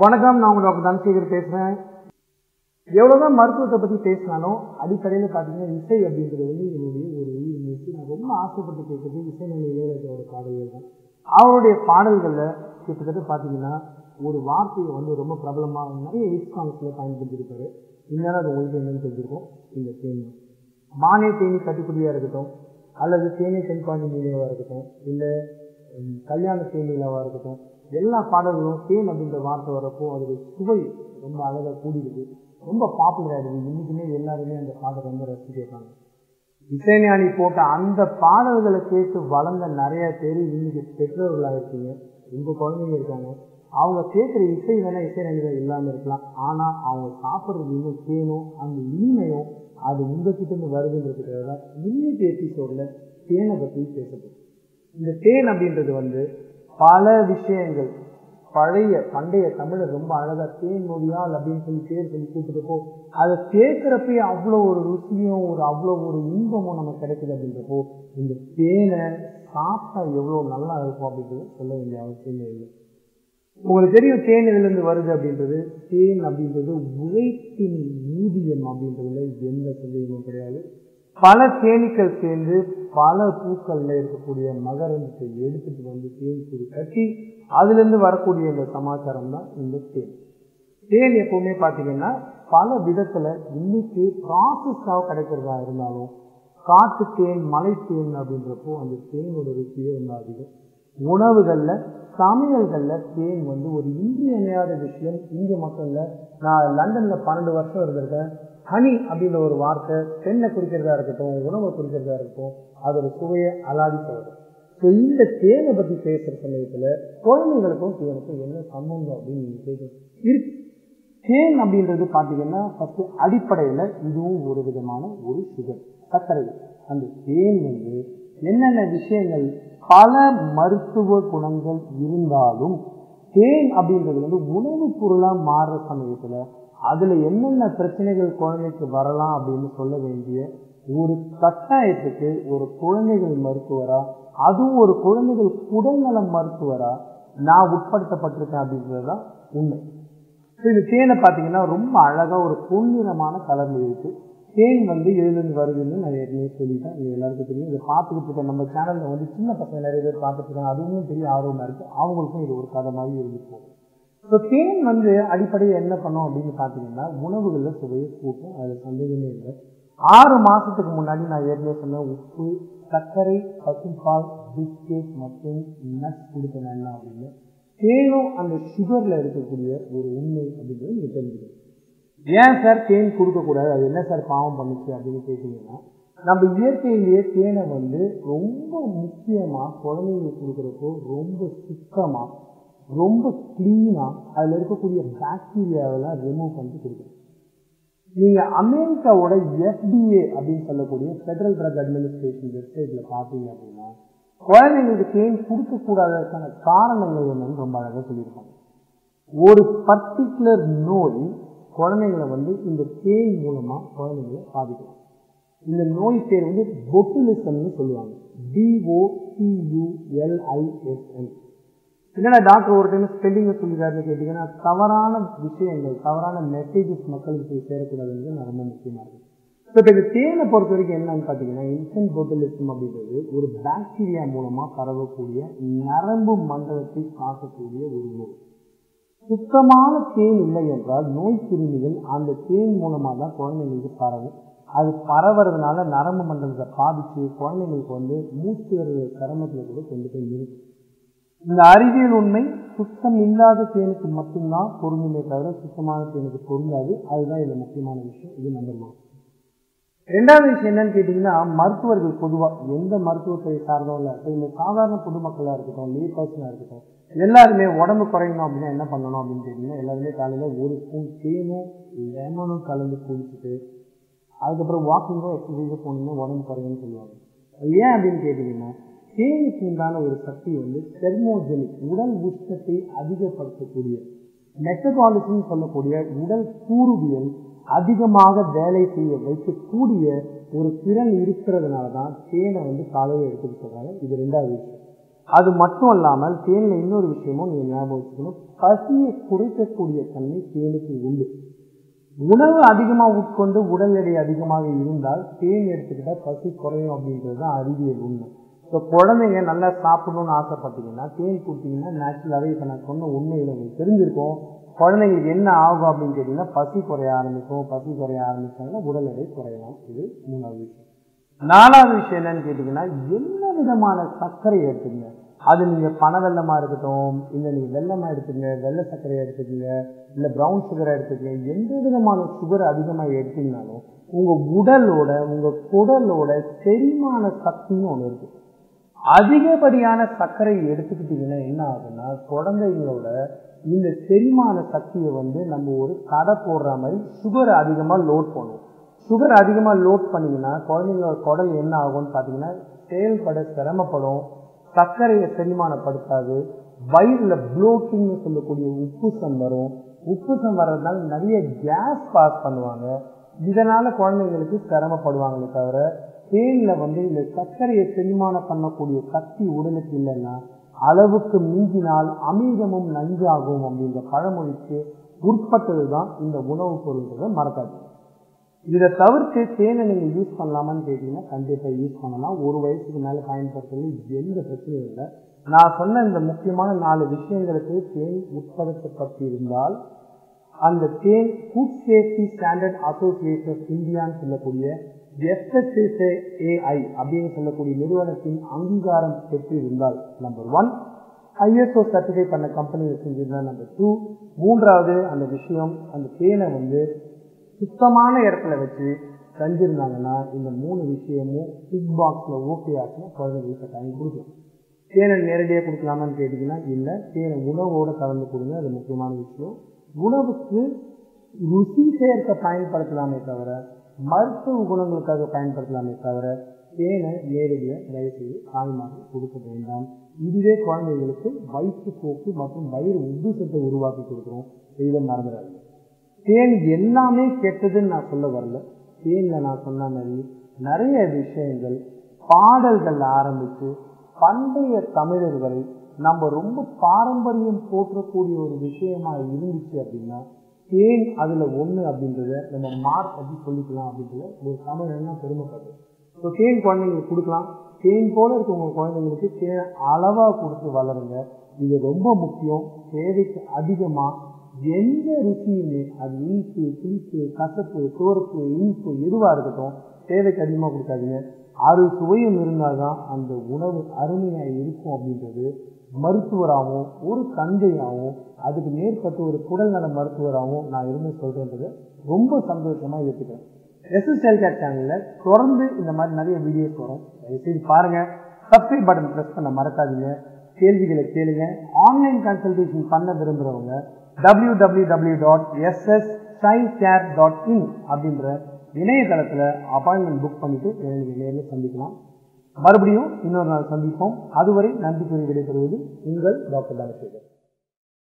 வணக்கம் நான் உங்கள் டாக்டர் தனசேகர் பேசுகிறேன் எவ்வளோதான் மருத்துவத்தை பற்றி பேசினாலும் அடிப்படையில் பார்த்தீங்கன்னா இசை அப்படின்றது வந்து என்னுடைய ஒரு உயிர் நான் ரொம்ப ஆசைப்பட்டு கேட்கறது இசைநிலை இளையராஜாவோட பாடல்கள் தான். அவருடைய பாடல்களில் கிட்டத்தட்ட பார்த்தீங்கன்னா ஒரு வார்த்தையை வந்து ரொம்ப பிரபலமாக நிறைய ஹிட் சாங்ஸில் பயன்படுத்தியிருப்பாரு. இருந்தாலும் அது உங்களுக்கு என்னென்னு தெரிஞ்சிருக்கும் இந்த தேனி. மானே தேனி கட்டிக்குடியா இருக்கட்டும் அல்லது தேனி தென்பாண்டி நிலையவாக இருக்கட்டும் இல்லை கல்யாண தேனிலவா இருக்கட்டும் எல்லா பாடல்களும் தேன் அப்படின்ற வார்த்தை வரப்போ அதோட சுவை ரொம்ப அழகாக கூடியிருக்கு. ரொம்ப பாப்புலர் ஆகிடுது இன்னைக்குமே எல்லாருமே அந்த பாடலை ரொம்ப ரசிச்சு இசைஞானி போட்ட அந்த பாடல்களை கேட்டு வளர்ந்த நிறைய பேர் இன்னைக்கு பெற்றோர்களாக இருக்கீங்க ரொம்ப குழந்தைங்க இருக்காங்க. அவங்க கேட்குற இசை வேணால் இசைஞானிகள் இல்லாமல் இருக்கலாம். ஆனால் அவங்க சாப்பிட்றது இன்னும் தேனும் அந்த இனிமையும் அது உங்ககிட்ட வருதுன்றதுக்காக தான் இன்னைக்கு எபிசோடில் தேனை பற்றி பேசப்படும் இந்த தேன் அப்படின்றது வந்து பல விஷயங்கள். பழைய பண்டைய தமிழர் ரொம்ப அழகாக தேன்மொழியால் அப்படின்னு சொல்லி பேர் சொல்லி கூப்பிட்டுப்போ அதை கேட்குறப்பயே அவ்வளோ ஒரு ருசியும் ஒரு அவ்வளோ ஒரு இன்பமும் நமக்கு கிடைக்குது அப்படின்றப்போ இந்த தேனை சாப்பிட்டா எவ்வளோ நல்லா இருக்கும் அப்படின்றது சொல்ல வேண்டிய அவசியமே இல்லை. உங்களுக்கு தெரியும் தேன் இதுலேருந்து வருது அப்படின்றது? தேன் அப்படின்றது உழைப்பின் ஊதியம் அப்படின்றதுல எந்த சந்தேகமும் கிடையாது. பல தேனீக்கள் சேர்ந்து பல பூக்கள்ல இருக்கக்கூடிய மகரந்தத்தை எடுத்துட்டு வந்து தேன் கூடு கட்டி அதுலேருந்து வரக்கூடிய இந்த சமாச்சாரம் தான் இந்த தேன். தேன் எப்பவுமே பார்த்தீங்கன்னா பல விதத்துல இன்னைக்கு ப்ராசஸ்டாக கிடைக்கிறதா இருந்தாலும் காட்டு தேன் மலை தேன் அப்படின்றப்போ அந்த தேனோட ருசியே ரொம்ப அதிகம். உணவுகளில் சமையல்களில் தேன் வந்து ஒரு இன்றியமையாத விஷயம். இந்திய மக்களில் நான் லண்டனில் பன்னெண்டு வருஷம் இருந்திருக்கேன். ஹனி அப்படின்ற ஒரு வார்த்தை பெண்ணை குறிக்கிறதா இருக்கட்டும் உணவை குறிக்கிறதா இருக்கட்டும் அதோட சுவையை அலாதி சொல்றது ஸோ இந்த தேனை பற்றி பேசுகிற சமயத்தில் குழந்தைகளுக்கும் தேனுக்கும் என்ன சம்பந்தம் அப்படின்னு நீங்கள் கேட்கணும் இருக்கு. தேன் அப்படின்றது பார்த்தீங்கன்னா ஃபஸ்ட்டு அடிப்படையில் இதுவும் ஒரு விதமான ஒரு சுகர் சர்க்கரை. அந்த தேன் வந்து என்னென்ன விஷயங்கள் பல மருத்துவ குணங்கள் இருந்தாலும் தேன் அப்படின்றது வந்து உணவுப் பொருளாக மாறுற சமயத்தில் அதுல என்னென்ன பிரச்சனைகள் குழந்தைக்கு வரலாம் அப்படின்னு சொல்ல வேண்டிய ஒரு கட்டாயத்துக்கு ஒரு குழந்தைகள் மருத்துவரா? அதுவும் ஒரு குழந்தைகள் உடல்நல மருத்துவரா? நான் உட்படுத்தப்பட்டிருக்கேன் அப்படின்றதுதான் உண்மை. ஸோ இந்த தேனை பார்த்தீங்கன்னா ரொம்ப அழகா ஒரு பொன்னிறமான கலர்ல இருக்கு. தேன் வந்து எதுலேருந்து வருதுன்னு நான் ஏற்கனவே சொல்லிட்டேன் இது எல்லாருக்கும் தெரியும். இதை பார்த்துக்கிட்டு இருக்க நம்ம சேனல்ல வந்து சின்ன பசங்க நிறைய பேர் பார்த்துட்டு இருக்காங்க. அதுவும் பெரிய ஆர்வமா இருக்கு. அவங்களுக்கும் இது ஒரு கதை மாதிரி இருந்து போகும் ஸோ தேன் வந்து அடிப்படையில் என்ன பண்ணும் அப்படின்னு பார்த்தீங்கன்னா உணவுகளில் சுவையை கூட்டும். அதில் சந்தேகமே இல்லை. ஆறு மாதத்துக்கு முன்னாடி நான் ஏற்கனவே சொன்ன உப்பு சர்க்கரை பசும்பால் பிஸ்கெட் மற்றும் நட்ஸ் கொடுக்க வேண்டாம் அப்படின்னு தேனும் அந்த சுகரில் இருக்கக்கூடிய ஒரு உண்மை அப்படின்றது நீங்கள் தெரிஞ்சுக்கணும். ஏன் சார் தேன் கொடுக்கக்கூடாது அது என்ன சார் பாவம் பண்ணுச்சு அப்படின்னு கேட்டீங்கன்னா நம்ம இயற்கையிலேயே தேனை வந்து ரொம்ப முக்கியமாக குழந்தைங்களுக்கு கொடுக்குறப்போ ரொம்ப சுத்தமாக ரொம்ப க்ளீனாக அதில் இருக்கக்கூடிய பாக்டீரியாவெல்லாம் ரிமூவ் பண்ணிட்டு கொடுக்குது நீங்கள் அமெரிக்காவோட எஃப்டிஏ அப்படின்னு சொல்லக்கூடிய ஃபெடரல் ட்ரக் அட்மினிஸ்ட்ரேஷன் வெப்சைட்டில் பார்த்தீங்க அப்படின்னா குழந்தைங்களுக்கு தேன் கொடுக்கக்கூடாததுக்கான காரணங்கள் என்னன்னு ரொம்ப அழகாக சொல்லியிருப்பாங்க. ஒரு பர்டிகுலர் நோய் குழந்தைங்களை வந்து இந்த தேன் மூலமாக குழந்தைங்களை பாதிக்கும். இந்த நோய் பேர் வந்து பொட்டுலிசம்னு சொல்லுவாங்க. டிஓசியூஎல்ஐஎஸ்என் என்னென்ன டாக்டர் ஒரு டைம் ஸ்பெல்லிங்கை சொல்லிடுறாருன்னு கேட்டிங்கன்னா தவறான விஷயங்கள் தவறான மெசேஜஸ் மக்களுக்கு போய் சேரக்கூடாதுங்கிறது நான் ரொம்ப முக்கியமாக இருக்குது ஸோ இப்போ இந்த தேனை பொறுத்த வரைக்கும் என்னன்னு பார்த்தீங்கன்னா இன்சென்ட் பொட்டுலிசம் அப்படின்றது ஒரு பாக்டீரியா மூலமாக பரவக்கூடிய நரம்பு மண்டலத்தை தாக்கக்கூடிய ஒரு நோய். சுத்தமான தேன் இல்லை என்றால் நோய் கிருமிகள் அந்த தேன் மூலமாக தான் குழந்தைங்களுக்கு பரவும். அது பரவுறதுனால நரம்பு மண்டலத்தை பாதித்து குழந்தைங்களுக்கு வந்து மூச்சு வருகிற சிரமத்தில் கூட கொண்டு போய் நிறுத்தும். இந்த அறிவியல் உண்மை சுத்தம் இல்லாத தேனுக்கு மட்டும்தான் பொருந்துமே தவிர சுத்தமான தேனுக்கு பொருந்தாது. அதுதான் இதில் முக்கியமான விஷயம். இது நம்பர் ஒன் ரெண்டாவது விஷயம் என்னன்னு கேட்டிங்கன்னா மருத்துவர்கள் பொதுவாக எந்த மருத்துவத்தை சார்ந்தவங்களா இருக்கட்டும் இல்லை சாதாரண பொதுமக்களாக இருக்கட்டும் நீர் பர்சனாக இருக்கட்டும் எல்லாருமே உடம்பு குறையணும் அப்படின்னா என்ன பண்ணணும் அப்படின்னு கேட்டிங்கன்னா எல்லாருமே காலையில் ஒரு ஸ்பூன் தேனும் லெமனும் கலந்து குடிச்சிட்டு அதுக்கப்புறம் வாக்கிங்கோ எக்ஸசைஸோ போனீங்கன்னா உடம்பு குறையும்னு சொல்லுவாங்க. ஏன் அப்படின்னு கேட்டிங்கன்னா தேனுக்கு உண்டான ஒரு சக்தி வந்து தெர்மோஜெனிக் உடல் உஷ்ணத்தை அதிகப்படுத்தக்கூடிய மெட்டபாலிசம் சொல்லக்கூடிய உடல் கூறுவியல் அதிகமாக வேலை செய்ய வைக்கக்கூடிய ஒரு திறன் இருக்கிறதுனால தான் தேனை வந்து காலையில் எடுத்துக்கிட்டு சொல்றாங்க இது ரெண்டாவது விஷயம். அது மட்டும் இல்லாமல் தேனில் இன்னொரு விஷயமும் நீங்கள் ஞாபகம் வச்சுக்கணும். பசியை குறைக்கக்கூடிய தன்மை தேனுக்கு உண்டு. உணவு அதிகமாக உட்கொண்டு உடல் எடை அதிகமாக இருந்தால் தேன் எடுத்துக்கிட்டால் பசி குறையும் அப்படின்றது தான் அறிவியல் உண்மை. இப்போ குழந்தைங்க நல்லா சாப்பிடணும்னு ஆசைப்பட்டீங்கன்னா தேன் கொடுத்தீங்கன்னா நேச்சுரலாகவே இப்போ நான் சொன்ன உண்மையில் உங்களுக்கு தெரிஞ்சிருக்கும். குழந்தைங்களுக்கு என்ன ஆகும் அப்படின்னு கேட்டிங்கன்னா பசி குறைய ஆரம்பிக்கும். பசி குறைய ஆரம்பிச்சாங்கன்னா உடல் எடை குறையலாம் இது மூணாவது விஷயம். நாலாவது விஷயம் என்னன்னு கேட்டிங்கன்னா என்ன விதமான சர்க்கரை எடுத்துங்க அது நீங்கள் பன வெள்ளமாக இருக்கட்டும் இல்லை நீங்கள் வெள்ளமாக எடுத்துங்க வெள்ளை சர்க்கரையை எடுத்துக்கங்க இல்லை ப்ரௌன் சுகரை எடுத்துக்கங்க எந்த விதமான சுகர் அதிகமாக எடுத்தீங்கனாலும் உங்கள் உடலோட உங்கள் குடலோட செரிமான சக்தின்னு ஒன்று இருக்குது அதிகப்படியான சர்க்கரை எடுத்துக்கிட்டிங்கன்னா என்ன ஆகுதுன்னா குழந்தைங்களோட இந்த செரிமான சக்தியை வந்து நம்ம ஒரு கடை போடுற மாதிரி சுகர் அதிகமாக லோட் பண்ணுவோம் சுகர் அதிகமாக லோட் பண்ணிங்கன்னா குழந்தைங்களோட குடல் என்ன ஆகும்னு பார்த்தீங்கன்னா செயல்பட சிரமப்படும். சர்க்கரையை செரிமானப்படுத்தாது. வயிறில் ப்ளோட்டிங்னு சொல்லக்கூடிய உப்புசம் வரும். உப்புசம் வர்றதுனால நிறைய கேஸ் பாஸ் பண்ணுவாங்க. இதனால் குழந்தைங்களுக்கு சிரமப்படுவாங்களே தவிர தேனில் வந்து இந்த சர்க்கரையை செரிமானம் பண்ணக்கூடிய சக்தி உடலுக்கு இல்லைன்னா அளவுக்கு மிஞ்சினால் அமிர்தமும் நஞ்சாகும் அப்படின்ற பழமொழிக்கு உட்பட்டது தான் இந்த உணவுப் பொருள்ன்றதை மறக்காது இதை தவிர்த்து தேனை நீங்கள் யூஸ் பண்ணலாமான்னு கேட்டிங்கன்னா கண்டிப்பாக யூஸ் பண்ணலாம். ஒரு வயசுக்கு மேலே பயன்படுத்துறது எந்த பிரச்சனையும் இல்லை. நான் சொன்ன இந்த முக்கியமான நாலு விஷயங்களுக்கு தேன் உட்படுத்தப்பட்டிருந்தால் அந்த தேன் food safety standard association of இந்தியான்னு சொல்லக்கூடிய எஃப்எஸ்எஸ்ஏஐ அப்படின்னு சொல்லக்கூடிய நிறுவனத்தின் அங்கீகாரம் பெற்றிருந்தால் நம்பர் ஒன் ஐஎஸ்ஓ சர்டிஃபை பண்ண கம்பெனி செஞ்சிருந்தா நம்பர் டூ மூன்றாவது அந்த விஷயம் அந்த தேனை வந்து சுத்தமான இடத்துல வச்சு செஞ்சிருந்தாங்கன்னா இந்த மூணு விஷயமும் பிக் பாக்ஸில் ஓகே ஆச்சுன்னா குழந்தைங்களுக்கு கட்டாயம் கொடுக்கலாம் தேனை நேரடியாக கொடுக்கலாமான்னு கேட்டிங்கன்னா இல்லை. தேனை உணவோடு கலந்து கொடுங்க அது முக்கியமான விஷயம். உணவுக்கு ருசி சேர்க்க பயன்படுத்தலாமே தவிர மருத்துவ குணங்களுக்காக பயன்படுத்தலாமே தவிர தேனை நேரடியாக தயவுசெய்து தாய்மார்கள் கொடுக்க வேண்டாம். இதுவே குழந்தைகளுக்கு வயிற்றுப்போக்கு மற்றும் வயிறு உப்புசத்தை உருவாக்கி கொடுக்குறோம். இதை மறந்துடாது தேன் எல்லாமே கெட்டதுன்னு நான் சொல்ல வரல. தேனில் நான் சொன்ன மாதிரி நிறைய விஷயங்கள் பாடல்கள் ஆரம்பித்து பண்டைய தமிழர் வரை நம்ம ரொம்ப பாரம்பரியம் போற்றக்கூடிய ஒரு விஷயமா இருந்துச்சு அப்படின்னா ஏன் அதில் ஒன்று அப்படின்றத நம்ம மார்க் பற்றி சொல்லிக்கலாம் அப்படின்றத ஒரு தமிழ்னா பெருமைப்படுது. ஸோ தேன் குழந்தைங்களுக்கு கொடுக்கலாம். தேன் போல இருக்க உங்கள் குழந்தைங்களுக்கு தேன் அளவாக கொடுத்து வளருங்க. இது ரொம்ப முக்கியம். தேவைக்கு அதிகமாக எந்த ருசியுமே அது இனிப்பு புளிப்பு கசப்பு சோறுப்பு இனிப்பு எதுவாக இருக்கட்டும் தேவைக்கு அதிகமாக கொடுக்காதீங்க. அறு சுவையும் இருந்தால் தான் அந்த உணவு அருமையாக இருக்கும் அப்படின்றது மருத்துவராகவும் ஒரு தந்தையாகவும் அதுக்கு மேற்பட்ட ஒரு குடல் நல மருத்துவராகவும் நான் இருந்து சொல்கிறேன்றது ரொம்ப சந்தோஷமாக ஏற்றுக்கிறேன் எஸ்எஸ் ஹெல்த் சேனலில் தொடர்ந்து இந்த மாதிரி நிறைய வீடியோஸ் வரும். தயவுசெய்து பாருங்கள் சப்ஸ்கிரைப் பட்டன் ப்ரெஸ் பண்ண மறக்காதீங்க. கேள்விகளை கேளுங்க. ஆன்லைன் கன்சல்டேஷன் பண்ண விரும்புகிறவங்க W W W dot SS sign care dot in அப்படின்ற இணையதளத்தில் அப்பாயின்மெண்ட் புக் பண்ணிட்டு நீங்கள் நேரில் சந்திக்கலாம். மறுபடியும் இன்னொரு நாள் சந்திப்போம். அதுவரை நன்றி கூறி விடைபெறுவது உங்கள் டாக்டர் தனசேகர்